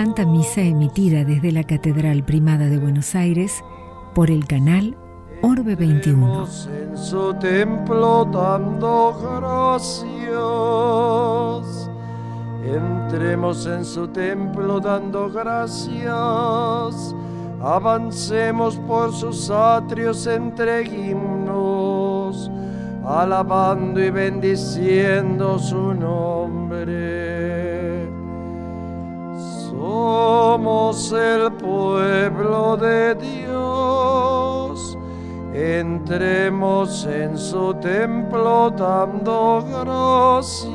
Santa Misa emitida desde la Catedral Primada de Buenos Aires por el canal Orbe 21. En su templo dando gracias. Entremos en su templo dando gracias. Avancemos por sus atrios entre himnos, alabando y bendiciendo su nombre. Somos el pueblo de Dios entremos en su templo dando gracias.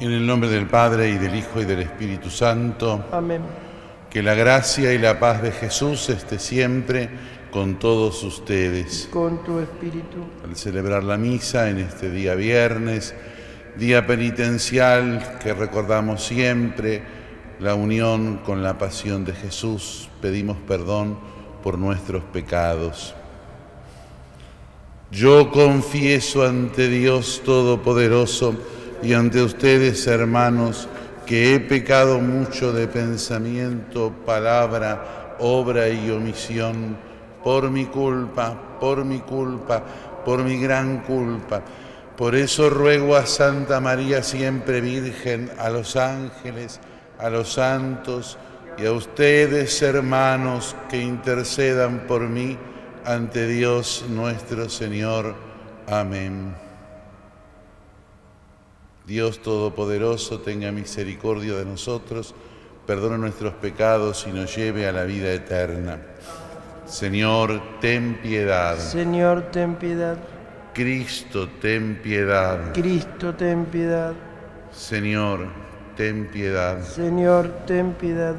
En el nombre del Padre y del Hijo y del Espíritu Santo. Amén. Que la gracia y la paz de Jesús esté siempre con todos ustedes. Con tu espíritu. Al celebrar la misa en este día viernes, día penitencial que recordamos siempre, la unión con la pasión de Jesús, pedimos perdón por nuestros pecados. Yo confieso ante Dios Todopoderoso y ante ustedes, hermanos, que he pecado mucho de pensamiento, palabra, obra y omisión, por mi culpa, por mi culpa, por mi gran culpa. Por eso ruego a Santa María siempre Virgen, a los ángeles, a los santos y a ustedes, hermanos, que intercedan por mí ante Dios nuestro Señor. Amén. Dios Todopoderoso tenga misericordia de nosotros, perdone nuestros pecados y nos lleve a la vida eterna. Señor, ten piedad. Señor, ten piedad. Cristo, ten piedad. Cristo, ten piedad. Señor, ten piedad. Señor, ten piedad.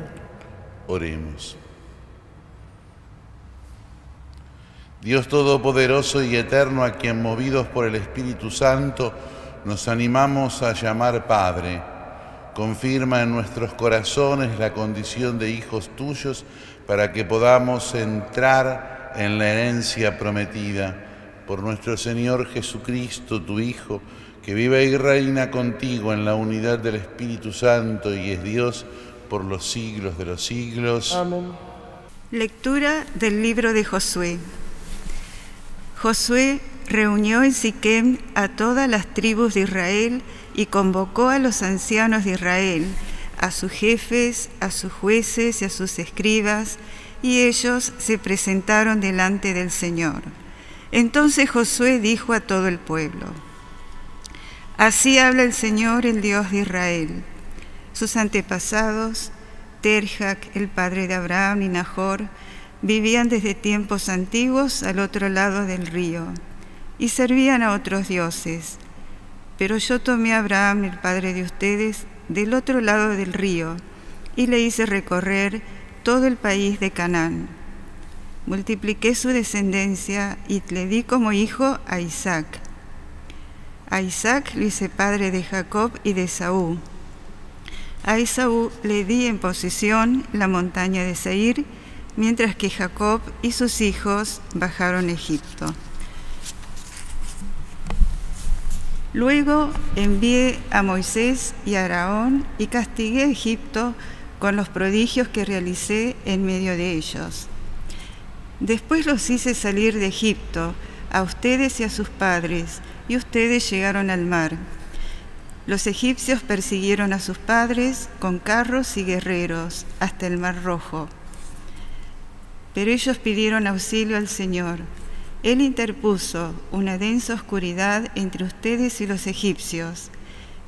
Oremos. Dios Todopoderoso y Eterno, a quien movidos por el Espíritu Santo nos animamos a llamar Padre, confirma en nuestros corazones la condición de hijos tuyos para que podamos entrar en la herencia prometida por nuestro Señor Jesucristo, tu Hijo, que vive y reina contigo en la unidad del Espíritu Santo y es Dios por los siglos de los siglos. Amén. Lectura del libro de Josué. Josué reunió en Siquem a todas las tribus de Israel y convocó a los ancianos de Israel, a sus jefes, a sus jueces y a sus escribas, y ellos se presentaron delante del Señor. Entonces Josué dijo a todo el pueblo, Así habla el Señor, el Dios de Israel. Sus antepasados, Terjac, el padre de Abraham y Nahor, vivían desde tiempos antiguos al otro lado del río y servían a otros dioses. Pero yo tomé a Abraham, el padre de ustedes, del otro lado del río y le hice recorrer todo el país de Canaán. Multipliqué su descendencia y le di como hijo a Isaac. A Isaac le hice padre de Jacob y de Saúl. A Esaú le di en posesión la montaña de Seir, mientras que Jacob y sus hijos bajaron a Egipto. Luego envié a Moisés y a Araón y castigué a Egipto con los prodigios que realicé en medio de ellos. Después los hice salir de Egipto, a ustedes y a sus padres, y ustedes llegaron al mar. Los egipcios persiguieron a sus padres con carros y guerreros hasta el mar rojo. Pero ellos pidieron auxilio al Señor. Él interpuso una densa oscuridad entre ustedes y los egipcios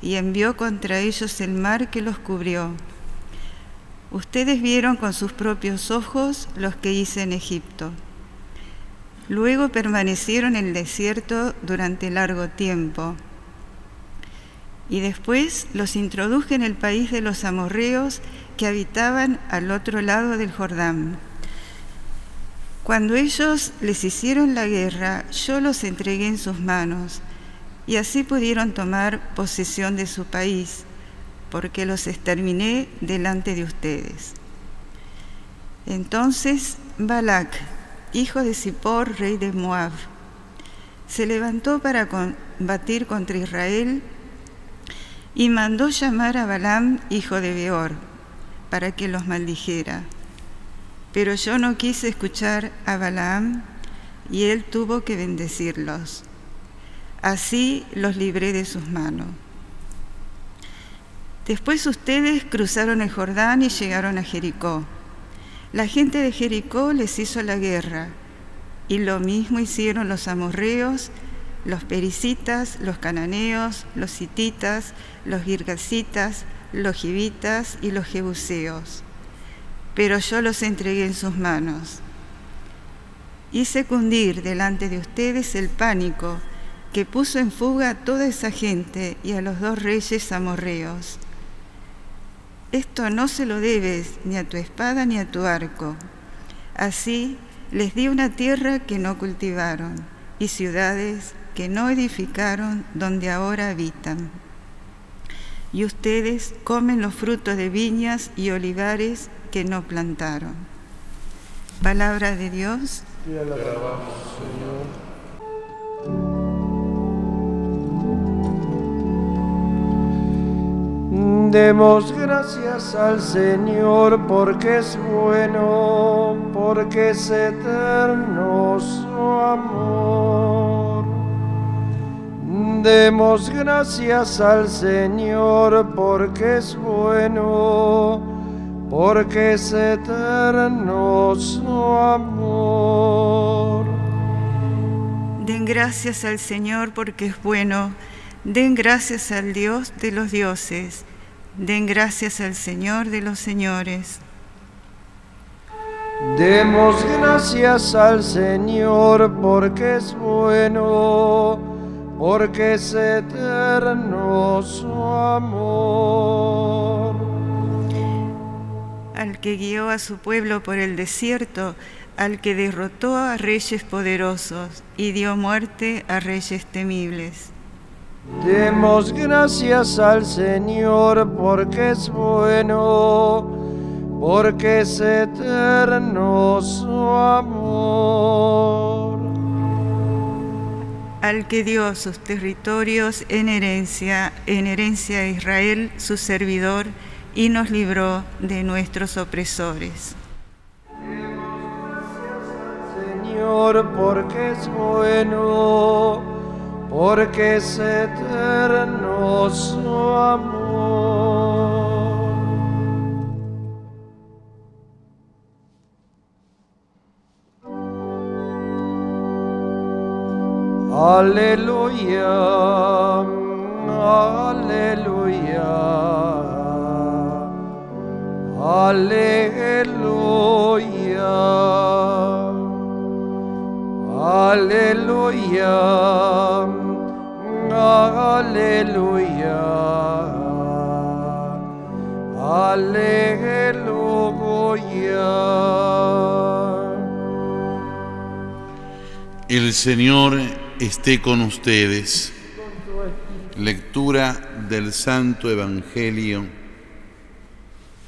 y envió contra ellos el mar que los cubrió. Ustedes vieron con sus propios ojos los que hice en Egipto. Luego permanecieron en el desierto durante largo tiempo. Y después los introduje en el país de los amorreos que habitaban al otro lado del Jordán. Cuando ellos les hicieron la guerra, yo los entregué en sus manos, y así pudieron tomar posesión de su país, porque los exterminé delante de ustedes. Entonces Balac, hijo de Zippor, rey de Moab, se levantó para combatir contra Israel y mandó llamar a Balaam, hijo de Beor, para que los maldijera. Pero yo no quise escuchar a Balaam y él tuvo que bendecirlos. Así los libré de sus manos. Después ustedes cruzaron el Jordán y llegaron a Jericó. La gente de Jericó les hizo la guerra, y lo mismo hicieron los amorreos, los pericitas, los cananeos, los hititas, los girgasitas, los gibitas y los jebuseos. Pero yo los entregué en sus manos. Hice cundir delante de ustedes el pánico que puso en fuga a toda esa gente y a los dos reyes amorreos. Esto no se lo debes ni a tu espada ni a tu arco. Así les di una tierra que no cultivaron y ciudades que no edificaron donde ahora habitan. Y ustedes comen los frutos de viñas y olivares que no plantaron. Palabra de Dios. Te Señor. Demos gracias al Señor porque es bueno, porque es eterno su amor. Demos gracias al Señor porque es bueno, porque es eterno su amor. Den gracias al Señor porque es bueno. Den gracias al Dios de los dioses. Den gracias al Señor de los señores. Demos gracias al Señor porque es bueno, porque es eterno su amor. Al que guió a su pueblo por el desierto, al que derrotó a reyes poderosos y dio muerte a reyes temibles. Demos gracias al Señor porque es bueno, porque es eterno su amor. Al que dio sus territorios en herencia, en herencia a Israel, su servidor, y nos libró de nuestros opresores. Señor, porque es bueno, porque es eterno su amor. Aleluya, aleluya, aleluya, aleluya, aleluya. El Señor esté con ustedes. Lectura del Santo Evangelio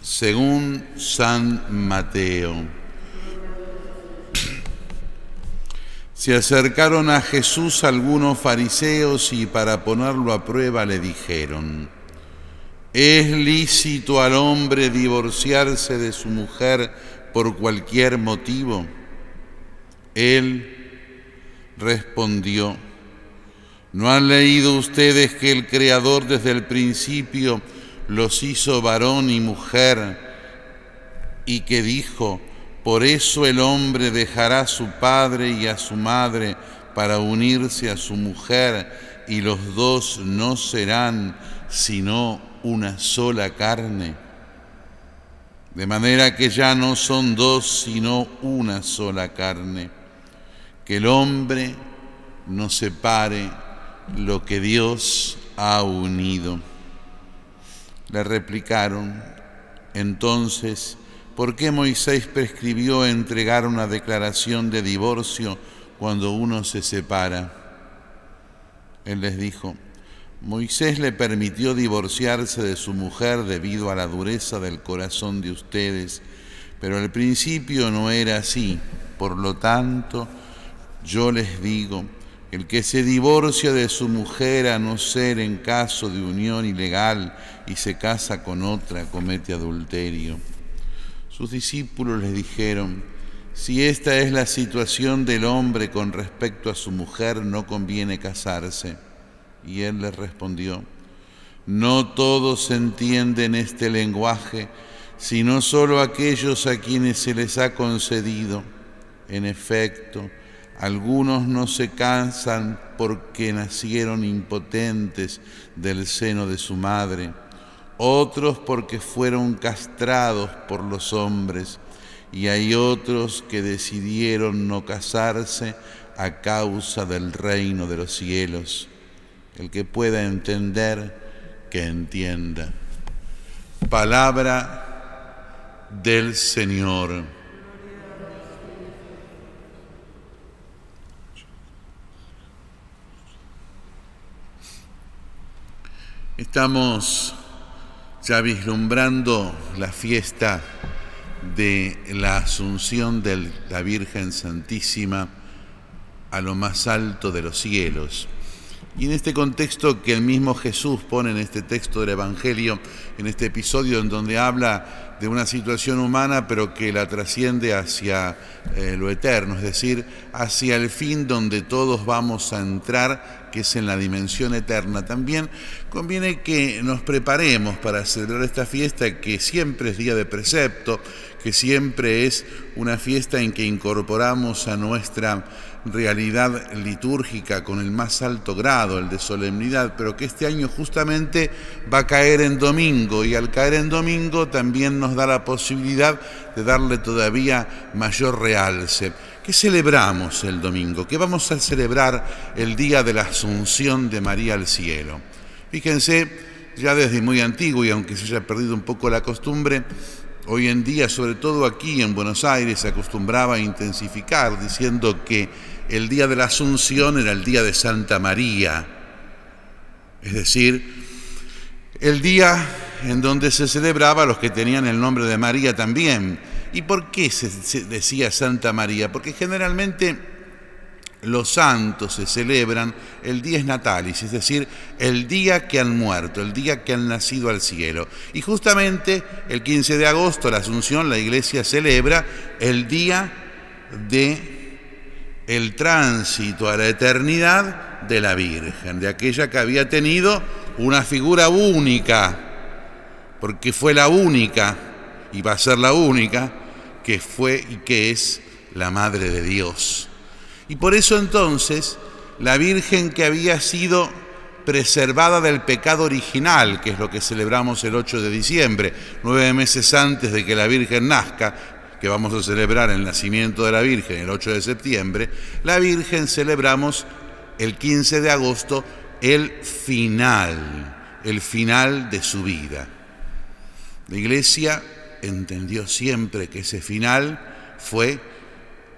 según San Mateo. Se acercaron a Jesús algunos fariseos y para ponerlo a prueba le dijeron, ¿es lícito al hombre divorciarse de su mujer por cualquier motivo? Él respondió, ¿no han leído ustedes que el Creador desde el principio los hizo varón y mujer y que dijo, por eso el hombre dejará a su padre y a su madre para unirse a su mujer y los dos no serán sino una sola carne? De manera que ya no son dos sino una sola carne que el hombre no separe lo que Dios ha unido. Le replicaron, entonces, ¿por qué Moisés prescribió entregar una declaración de divorcio cuando uno se separa? Él les dijo, Moisés le permitió divorciarse de su mujer debido a la dureza del corazón de ustedes, pero al principio no era así, por lo tanto, yo les digo, El que se divorcia de su mujer a no ser en caso de unión ilegal y se casa con otra comete adulterio. Sus discípulos le dijeron, si esta es la situación del hombre con respecto a su mujer, no conviene casarse. Y él les respondió, no todos entienden este lenguaje, sino solo aquellos a quienes se les ha concedido. En efecto, algunos no se cansan porque nacieron impotentes del seno de su madre, otros porque fueron castrados por los hombres, y hay otros que decidieron no casarse a causa del reino de los cielos. El que pueda entender, que entienda. Palabra del Señor. Estamos ya vislumbrando la fiesta de la Asunción de la Virgen Santísima a lo más alto de los cielos. Y en este contexto que el mismo Jesús pone en este texto del Evangelio, en este episodio en donde habla de una situación humana, pero que la trasciende hacia eh, lo eterno, es decir, hacia el fin donde todos vamos a entrar, que es en la dimensión eterna. También conviene que nos preparemos para celebrar esta fiesta que siempre es día de precepto, que siempre es una fiesta en que incorporamos a nuestra realidad litúrgica con el más alto grado, el de solemnidad, pero que este año justamente va a caer en domingo y al caer en domingo también nos da la posibilidad de darle todavía mayor realce. ¿Qué celebramos el domingo? ¿Qué vamos a celebrar el día de la Asunción de María al cielo? Fíjense, ya desde muy antiguo y aunque se haya perdido un poco la costumbre, Hoy en día, sobre todo aquí en Buenos Aires, se acostumbraba a intensificar diciendo que el día de la Asunción era el día de Santa María, es decir, el día en donde se celebraba a los que tenían el nombre de María también. ¿Y por qué se, decía Santa María? Porque generalmente los santos se celebran el dies natalis, es decir, el día que han muerto, el día que han nacido al cielo. Y justamente el 15 de agosto, la Asunción, la iglesia celebra el día de el tránsito a la eternidad de la Virgen, de aquella que había tenido una figura única, porque fue la única, y va a ser la única, que fue y que es la Madre de Dios. Y por eso entonces la Virgen que había sido preservada del pecado original, que es lo que celebramos el 8 de diciembre, nueve meses antes de que la Virgen nazca, que vamos a celebrar el nacimiento de la Virgen el 8 de septiembre, la Virgen celebramos el 15 de agosto el final, el final de su vida. La Iglesia entendió siempre que ese final fue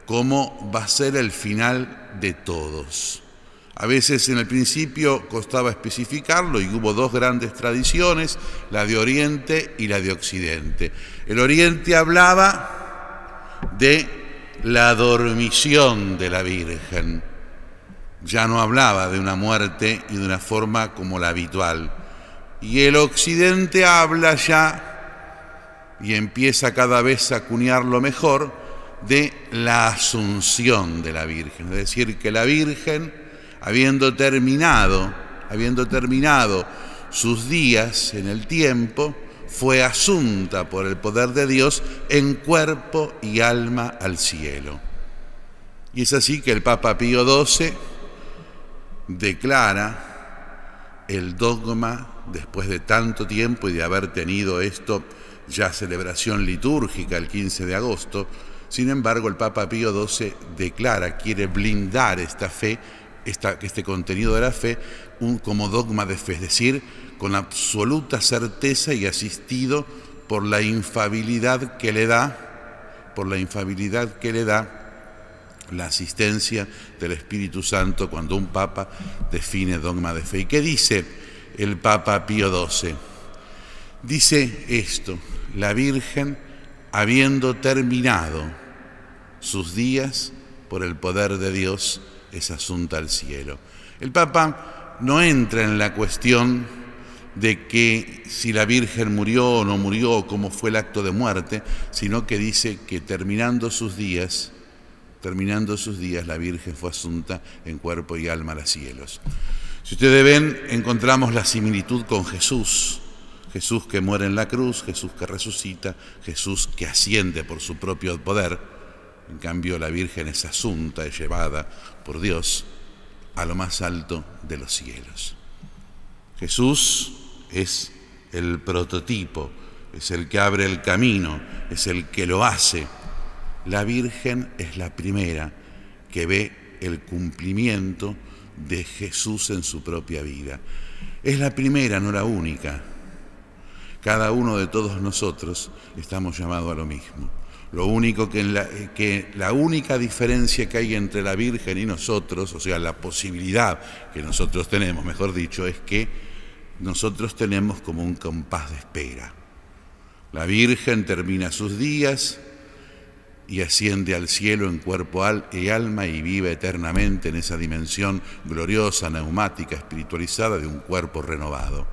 cómo va a ser el final de todos. A veces en el principio costaba especificarlo y hubo dos grandes tradiciones, la de Oriente y la de Occidente. El Oriente hablaba de la dormición de la Virgen. Ya no hablaba de una muerte y de una forma como la habitual. Y el Occidente habla ya y empieza cada vez a acuñarlo mejor de la asunción de la Virgen, es decir, que la Virgen, habiendo terminado, habiendo terminado sus días en el tiempo, fue asunta por el poder de Dios en cuerpo y alma al cielo. Y es así que el Papa Pío XII declara el dogma, después de tanto tiempo y de haber tenido esto ya celebración litúrgica el 15 de agosto, sin embargo, el Papa Pío XII declara, quiere blindar esta fe, este contenido de la fe, como dogma de fe, es decir, con absoluta certeza y asistido por la infabilidad que le da, por la infabilidad que le da la asistencia del Espíritu Santo cuando un Papa define dogma de fe. ¿Y qué dice el Papa Pío XII? Dice esto, la Virgen habiendo terminado sus días por el poder de Dios es asunta al cielo. El Papa no entra en la cuestión de que si la Virgen murió o no murió, cómo fue el acto de muerte, sino que dice que terminando sus días, terminando sus días, la Virgen fue asunta en cuerpo y alma a los cielos. Si ustedes ven, encontramos la similitud con Jesús. Jesús que muere en la cruz, Jesús que resucita, Jesús que asciende por su propio poder. En cambio, la Virgen es asunta, es llevada por Dios a lo más alto de los cielos. Jesús es el prototipo, es el que abre el camino, es el que lo hace. La Virgen es la primera que ve el cumplimiento de Jesús en su propia vida. Es la primera, no la única. Cada uno de todos nosotros estamos llamados a lo mismo. Lo único que, la, que la única diferencia que hay entre la Virgen y nosotros, o sea, la posibilidad que nosotros tenemos, mejor dicho, es que nosotros tenemos como un compás de espera. La Virgen termina sus días y asciende al cielo en cuerpo y alma y vive eternamente en esa dimensión gloriosa, neumática, espiritualizada de un cuerpo renovado.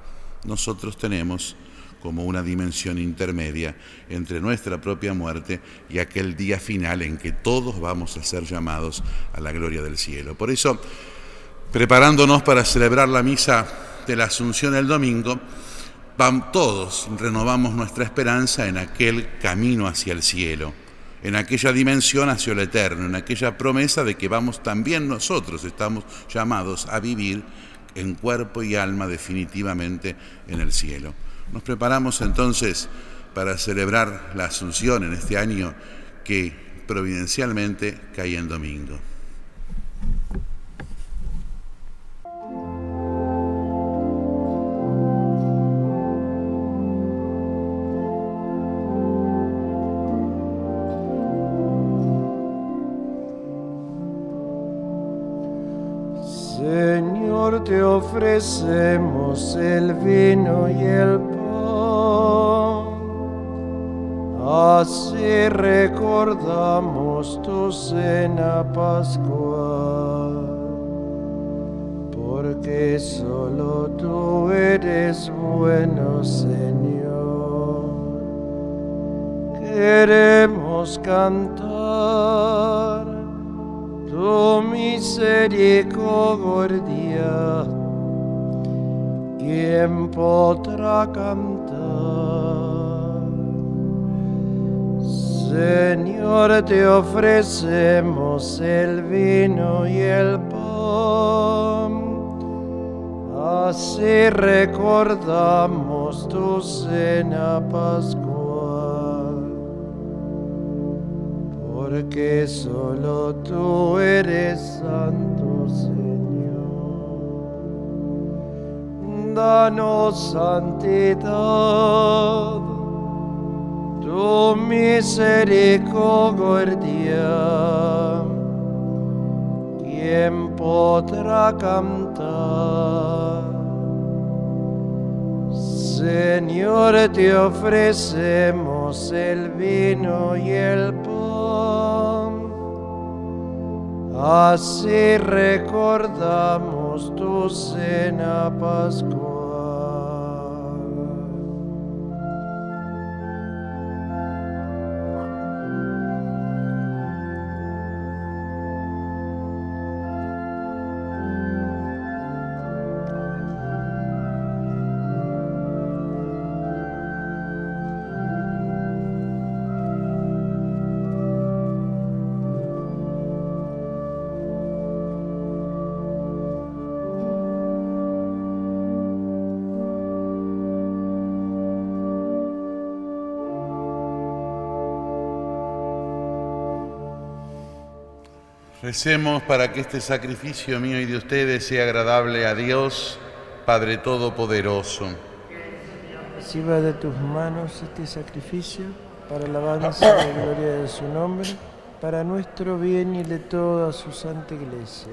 Nosotros tenemos como una dimensión intermedia entre nuestra propia muerte y aquel día final en que todos vamos a ser llamados a la gloria del cielo. Por eso, preparándonos para celebrar la misa de la Asunción el domingo, todos renovamos nuestra esperanza en aquel camino hacia el cielo, en aquella dimensión hacia el eterno, en aquella promesa de que vamos también nosotros, estamos llamados a vivir en cuerpo y alma definitivamente en el cielo. Nos preparamos entonces para celebrar la Asunción en este año que providencialmente cae en domingo. Señor, te ofrecemos el vino y el Así recordamos tu cena pascual, porque solo tú eres bueno, Señor. Queremos cantar tu misericordia. ¿Quién podrá cantar? Señor, te ofrecemos el vino y el pan. Así recordamos tu cena pascual. Porque solo tú eres santo, Señor. Danos santidad tu misericordia. ¿Quién podrá cantar? Señor, te ofrecemos el vino y el pan. Así recordamos tu cena pascual. Recemos para que este sacrificio mío y de ustedes sea agradable a Dios, Padre Todopoderoso. Reciba de tus manos este sacrificio para la alabanza y gloria de su nombre, para nuestro bien y de toda su santa iglesia.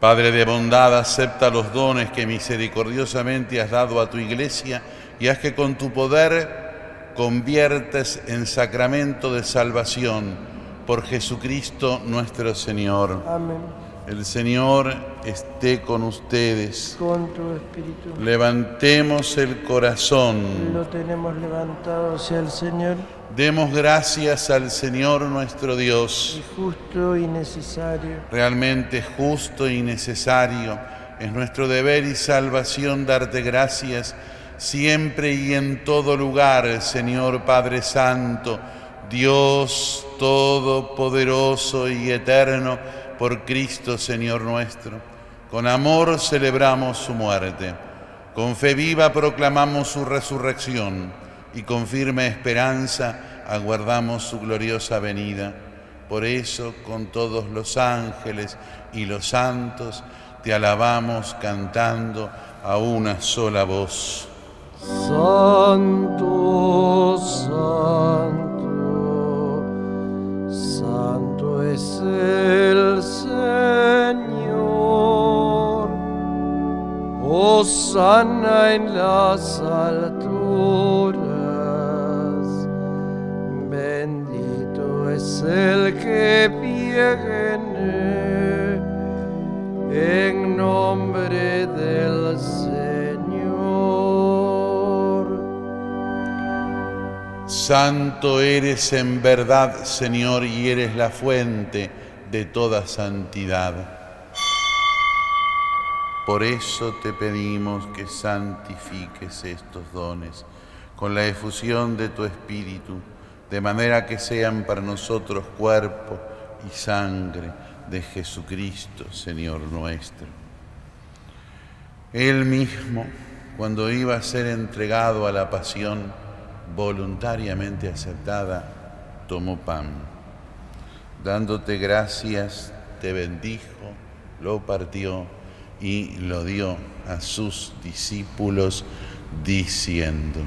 Padre de bondad, acepta los dones que misericordiosamente has dado a tu iglesia y haz que con tu poder conviertes en sacramento de salvación por Jesucristo nuestro Señor. Amén. El Señor esté con ustedes. Con tu espíritu. Levantemos el corazón. Lo tenemos levantado hacia el Señor. Demos gracias al Señor nuestro Dios. Es justo y necesario. Realmente justo y necesario. Es nuestro deber y salvación darte gracias siempre y en todo lugar, Señor Padre Santo, Dios Todopoderoso y Eterno por Cristo Señor nuestro. Con amor celebramos su muerte, con fe viva proclamamos su resurrección y con firme esperanza aguardamos su gloriosa venida. Por eso, con todos los ángeles y los santos, te alabamos cantando a una sola voz. Santo, santo. Es el Señor. sana en las alturas. Bendito es el que viene en nombre del Santo eres en verdad, Señor, y eres la fuente de toda santidad. Por eso te pedimos que santifiques estos dones con la efusión de tu Espíritu, de manera que sean para nosotros cuerpo y sangre de Jesucristo, Señor nuestro. Él mismo, cuando iba a ser entregado a la pasión, voluntariamente aceptada, tomó pan. Dándote gracias, te bendijo, lo partió y lo dio a sus discípulos diciendo,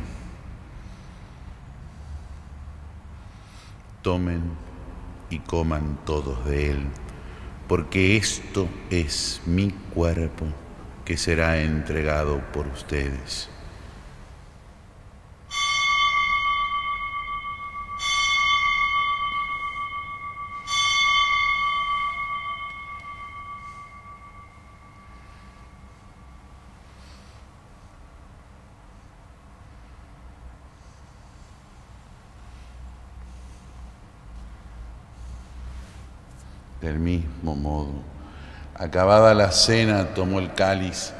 tomen y coman todos de él, porque esto es mi cuerpo que será entregado por ustedes. Del mismo modo, acabada la cena, tomó el cáliz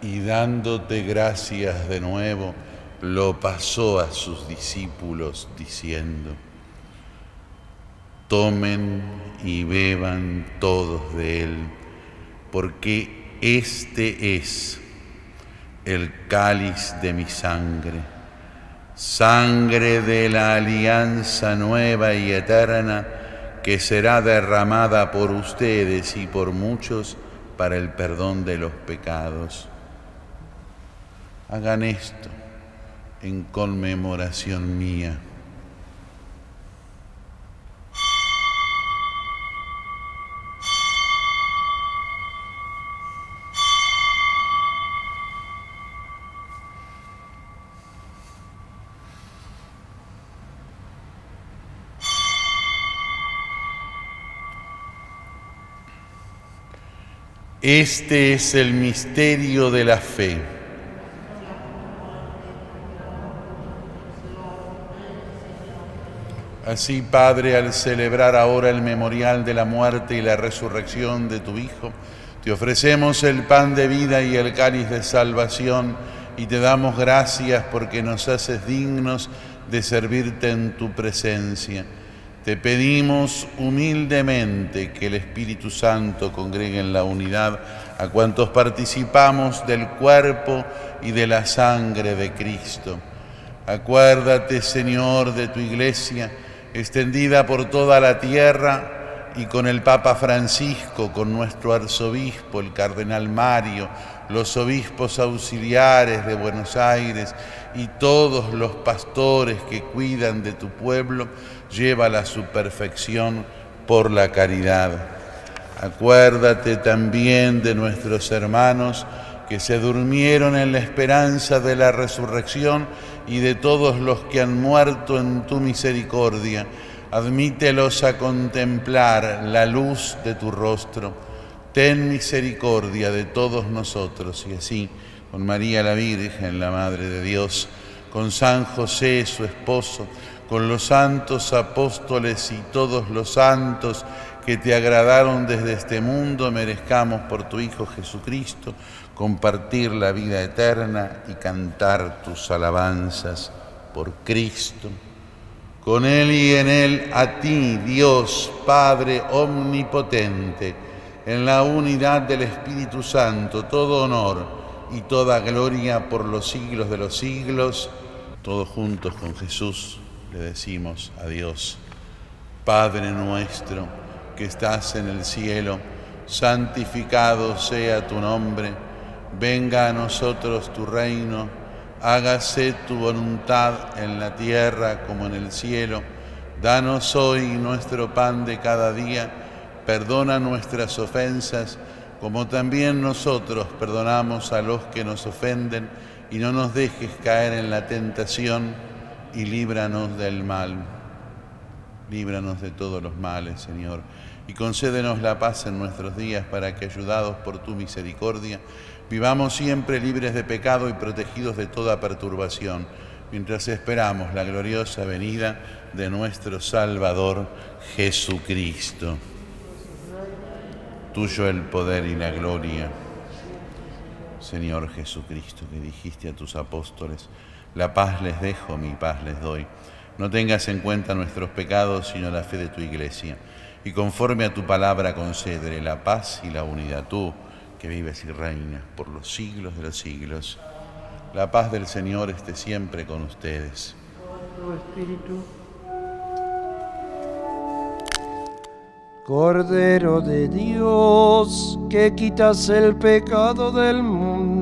y dándote gracias de nuevo, lo pasó a sus discípulos diciendo, tomen y beban todos de él, porque este es el cáliz de mi sangre, sangre de la alianza nueva y eterna, que será derramada por ustedes y por muchos para el perdón de los pecados. Hagan esto en conmemoración mía. Este es el misterio de la fe. Así, Padre, al celebrar ahora el memorial de la muerte y la resurrección de tu Hijo, te ofrecemos el pan de vida y el cáliz de salvación y te damos gracias porque nos haces dignos de servirte en tu presencia te pedimos humildemente que el Espíritu Santo congregue en la unidad a cuantos participamos del cuerpo y de la sangre de Cristo. Acuérdate, Señor, de tu iglesia extendida por toda la tierra y con el Papa Francisco, con nuestro arzobispo, el cardenal Mario, los obispos auxiliares de Buenos Aires y todos los pastores que cuidan de tu pueblo, llévala a su perfección por la caridad. Acuérdate también de nuestros hermanos que se durmieron en la esperanza de la resurrección y de todos los que han muerto en tu misericordia. Admítelos a contemplar la luz de tu rostro ten misericordia de todos nosotros y así, con María la Virgen, la Madre de Dios, con San José, su esposo, con los santos apóstoles y todos los santos que te agradaron desde este mundo, merezcamos por tu Hijo Jesucristo compartir la vida eterna y cantar tus alabanzas por Cristo. Con Él y en Él, a ti, Dios, Padre Omnipotente, en la unidad del Espíritu Santo, todo honor y toda gloria por los siglos de los siglos, todos juntos con Jesús le decimos a Dios, Padre nuestro que estás en el cielo, santificado sea tu nombre, venga a nosotros tu reino, hágase tu voluntad en la tierra como en el cielo. Danos hoy nuestro pan de cada día, perdona nuestras ofensas, como también nosotros perdonamos a los que nos ofenden, y no nos dejes caer en la tentación y líbranos del mal. Líbranos de todos los males, Señor, y concédenos la paz en nuestros días para que, ayudados por tu misericordia, vivamos siempre libres de pecado y protegidos de toda perturbación, mientras esperamos la gloriosa venida de nuestro Salvador Jesucristo. Tuyo el poder y la gloria, Señor Jesucristo, que dijiste a tus apóstoles, la paz les dejo, mi paz les doy. No tengas en cuenta nuestros pecados, sino la fe de tu iglesia. Y conforme a tu palabra concédele la paz y la unidad. Tú, que vives y reinas por los siglos de los siglos. La paz del Señor esté siempre con ustedes. Cordero de Dios, que quitas el pecado del mundo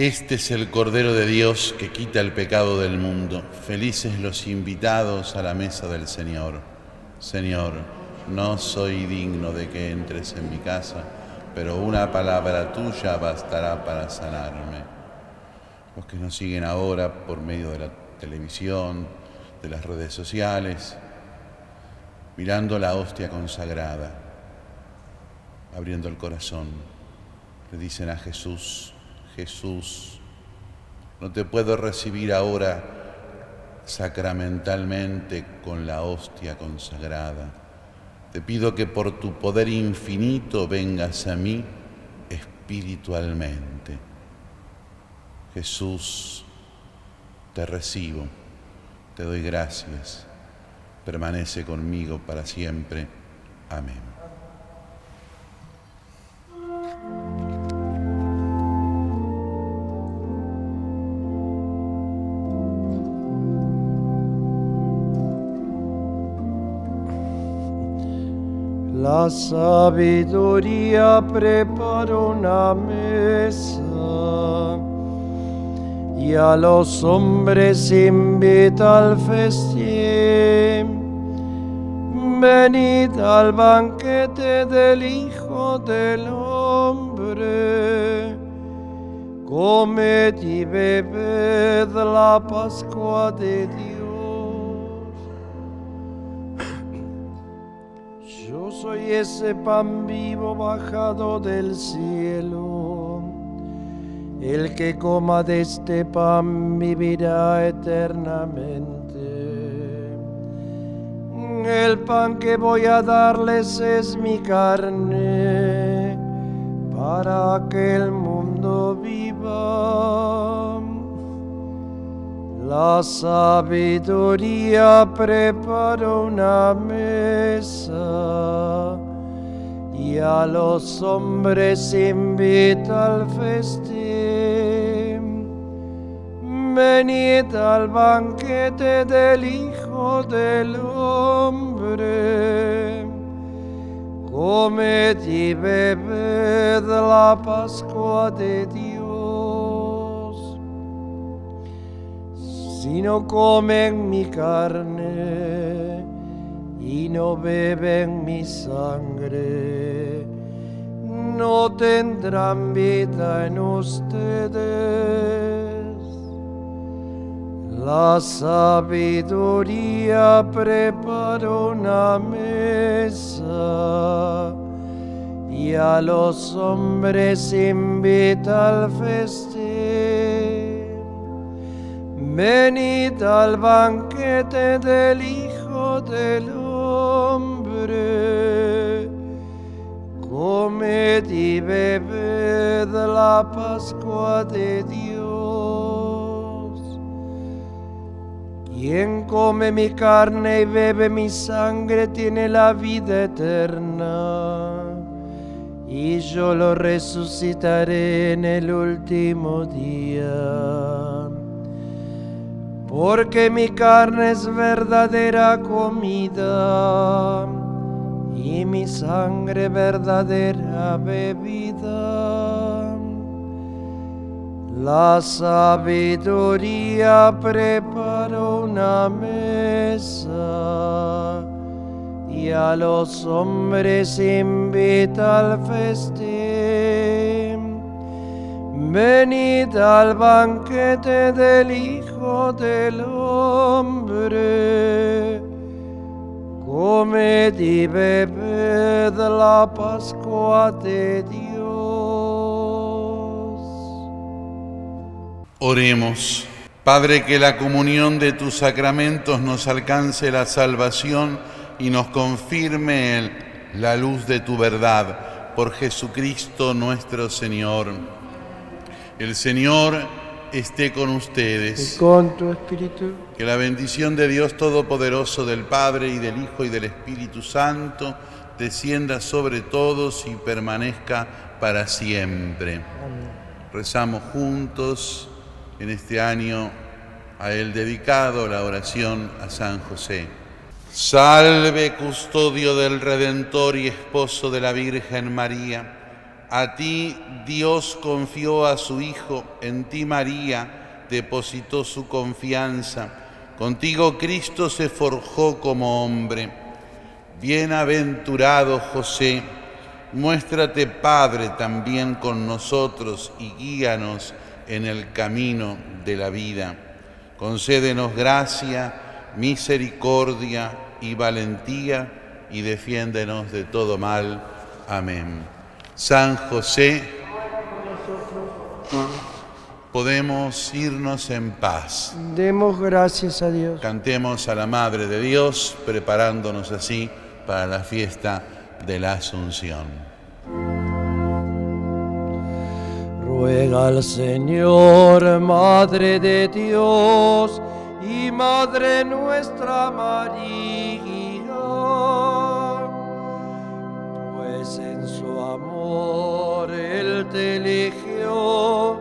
Este es el Cordero de Dios que quita el pecado del mundo. Felices los invitados a la mesa del Señor. Señor, no soy digno de que entres en mi casa, pero una palabra tuya bastará para sanarme. Los que nos siguen ahora por medio de la televisión, de las redes sociales, mirando la hostia consagrada, abriendo el corazón, le dicen a Jesús, Jesús, no te puedo recibir ahora sacramentalmente con la hostia consagrada. Te pido que por tu poder infinito vengas a mí espiritualmente. Jesús, te recibo, te doy gracias, permanece conmigo para siempre. Amén. La sabiduría prepara una mesa y a los hombres invita al festín. Venid al banquete del Hijo del Hombre. Comed y bebed la Pascua de Dios. Soy ese pan vivo bajado del cielo. El que coma de este pan vivirá eternamente. El pan que voy a darles es mi carne, para que el mundo La sabiduría prepara una mesa y a los hombres invita al festín. Venid al banquete del Hijo del Hombre. Comed y bebed la Pascua de Dios. Si no comen mi carne y no beben mi sangre, no tendrán vida en ustedes. La sabiduría prepara una mesa y a los hombres invita al festín. Venid al banquete del Hijo del Hombre. Comed y bebed la Pascua de Dios. Quien come mi carne y bebe mi sangre tiene la vida eterna, y yo lo resucitaré en el último día. Porque mi carne es verdadera comida y mi sangre verdadera bebida. La sabiduría preparó una mesa y a los hombres invita al festín. Venid al banquete del Hijo del Hombre. Comed y bebed la Pascua de Dios. Oremos. Padre, que la comunión de tus sacramentos nos alcance la salvación y nos confirme la luz de tu verdad. Por Jesucristo nuestro Señor. El Señor esté con Y ustedes. con tu espíritu. Que la bendición de Dios Todopoderoso, del Padre y del Hijo y del Espíritu Santo, descienda sobre todos y permanezca para siempre. Amén. Rezamos juntos en este año a Él dedicado la oración a San José. Salve custodio del Redentor y esposo de la Virgen María. A ti Dios confió a su Hijo, en ti María depositó su confianza. Contigo Cristo se forjó como hombre. Bienaventurado José, muéstrate Padre también con nosotros y guíanos en el camino de la vida. Concédenos gracia, misericordia y valentía y defiéndenos de todo mal. Amén. San José, podemos irnos en paz. Demos gracias a Dios. Cantemos a la Madre de Dios, preparándonos así para la fiesta de la Asunción. Ruega al Señor, Madre de Dios y Madre nuestra María, pues en su amor Él te eligió,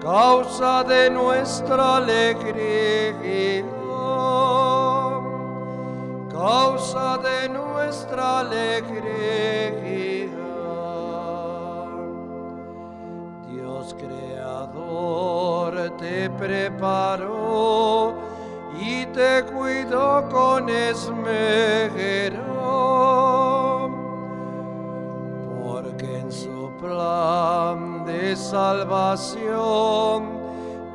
causa de nuestra alegría, causa de nuestra alegría. Dios creador te preparó y te cuidó con esmero, plan de salvación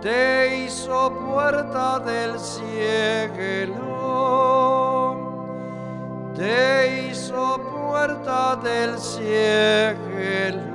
te hizo puerta del cielo, te hizo puerta del cielo.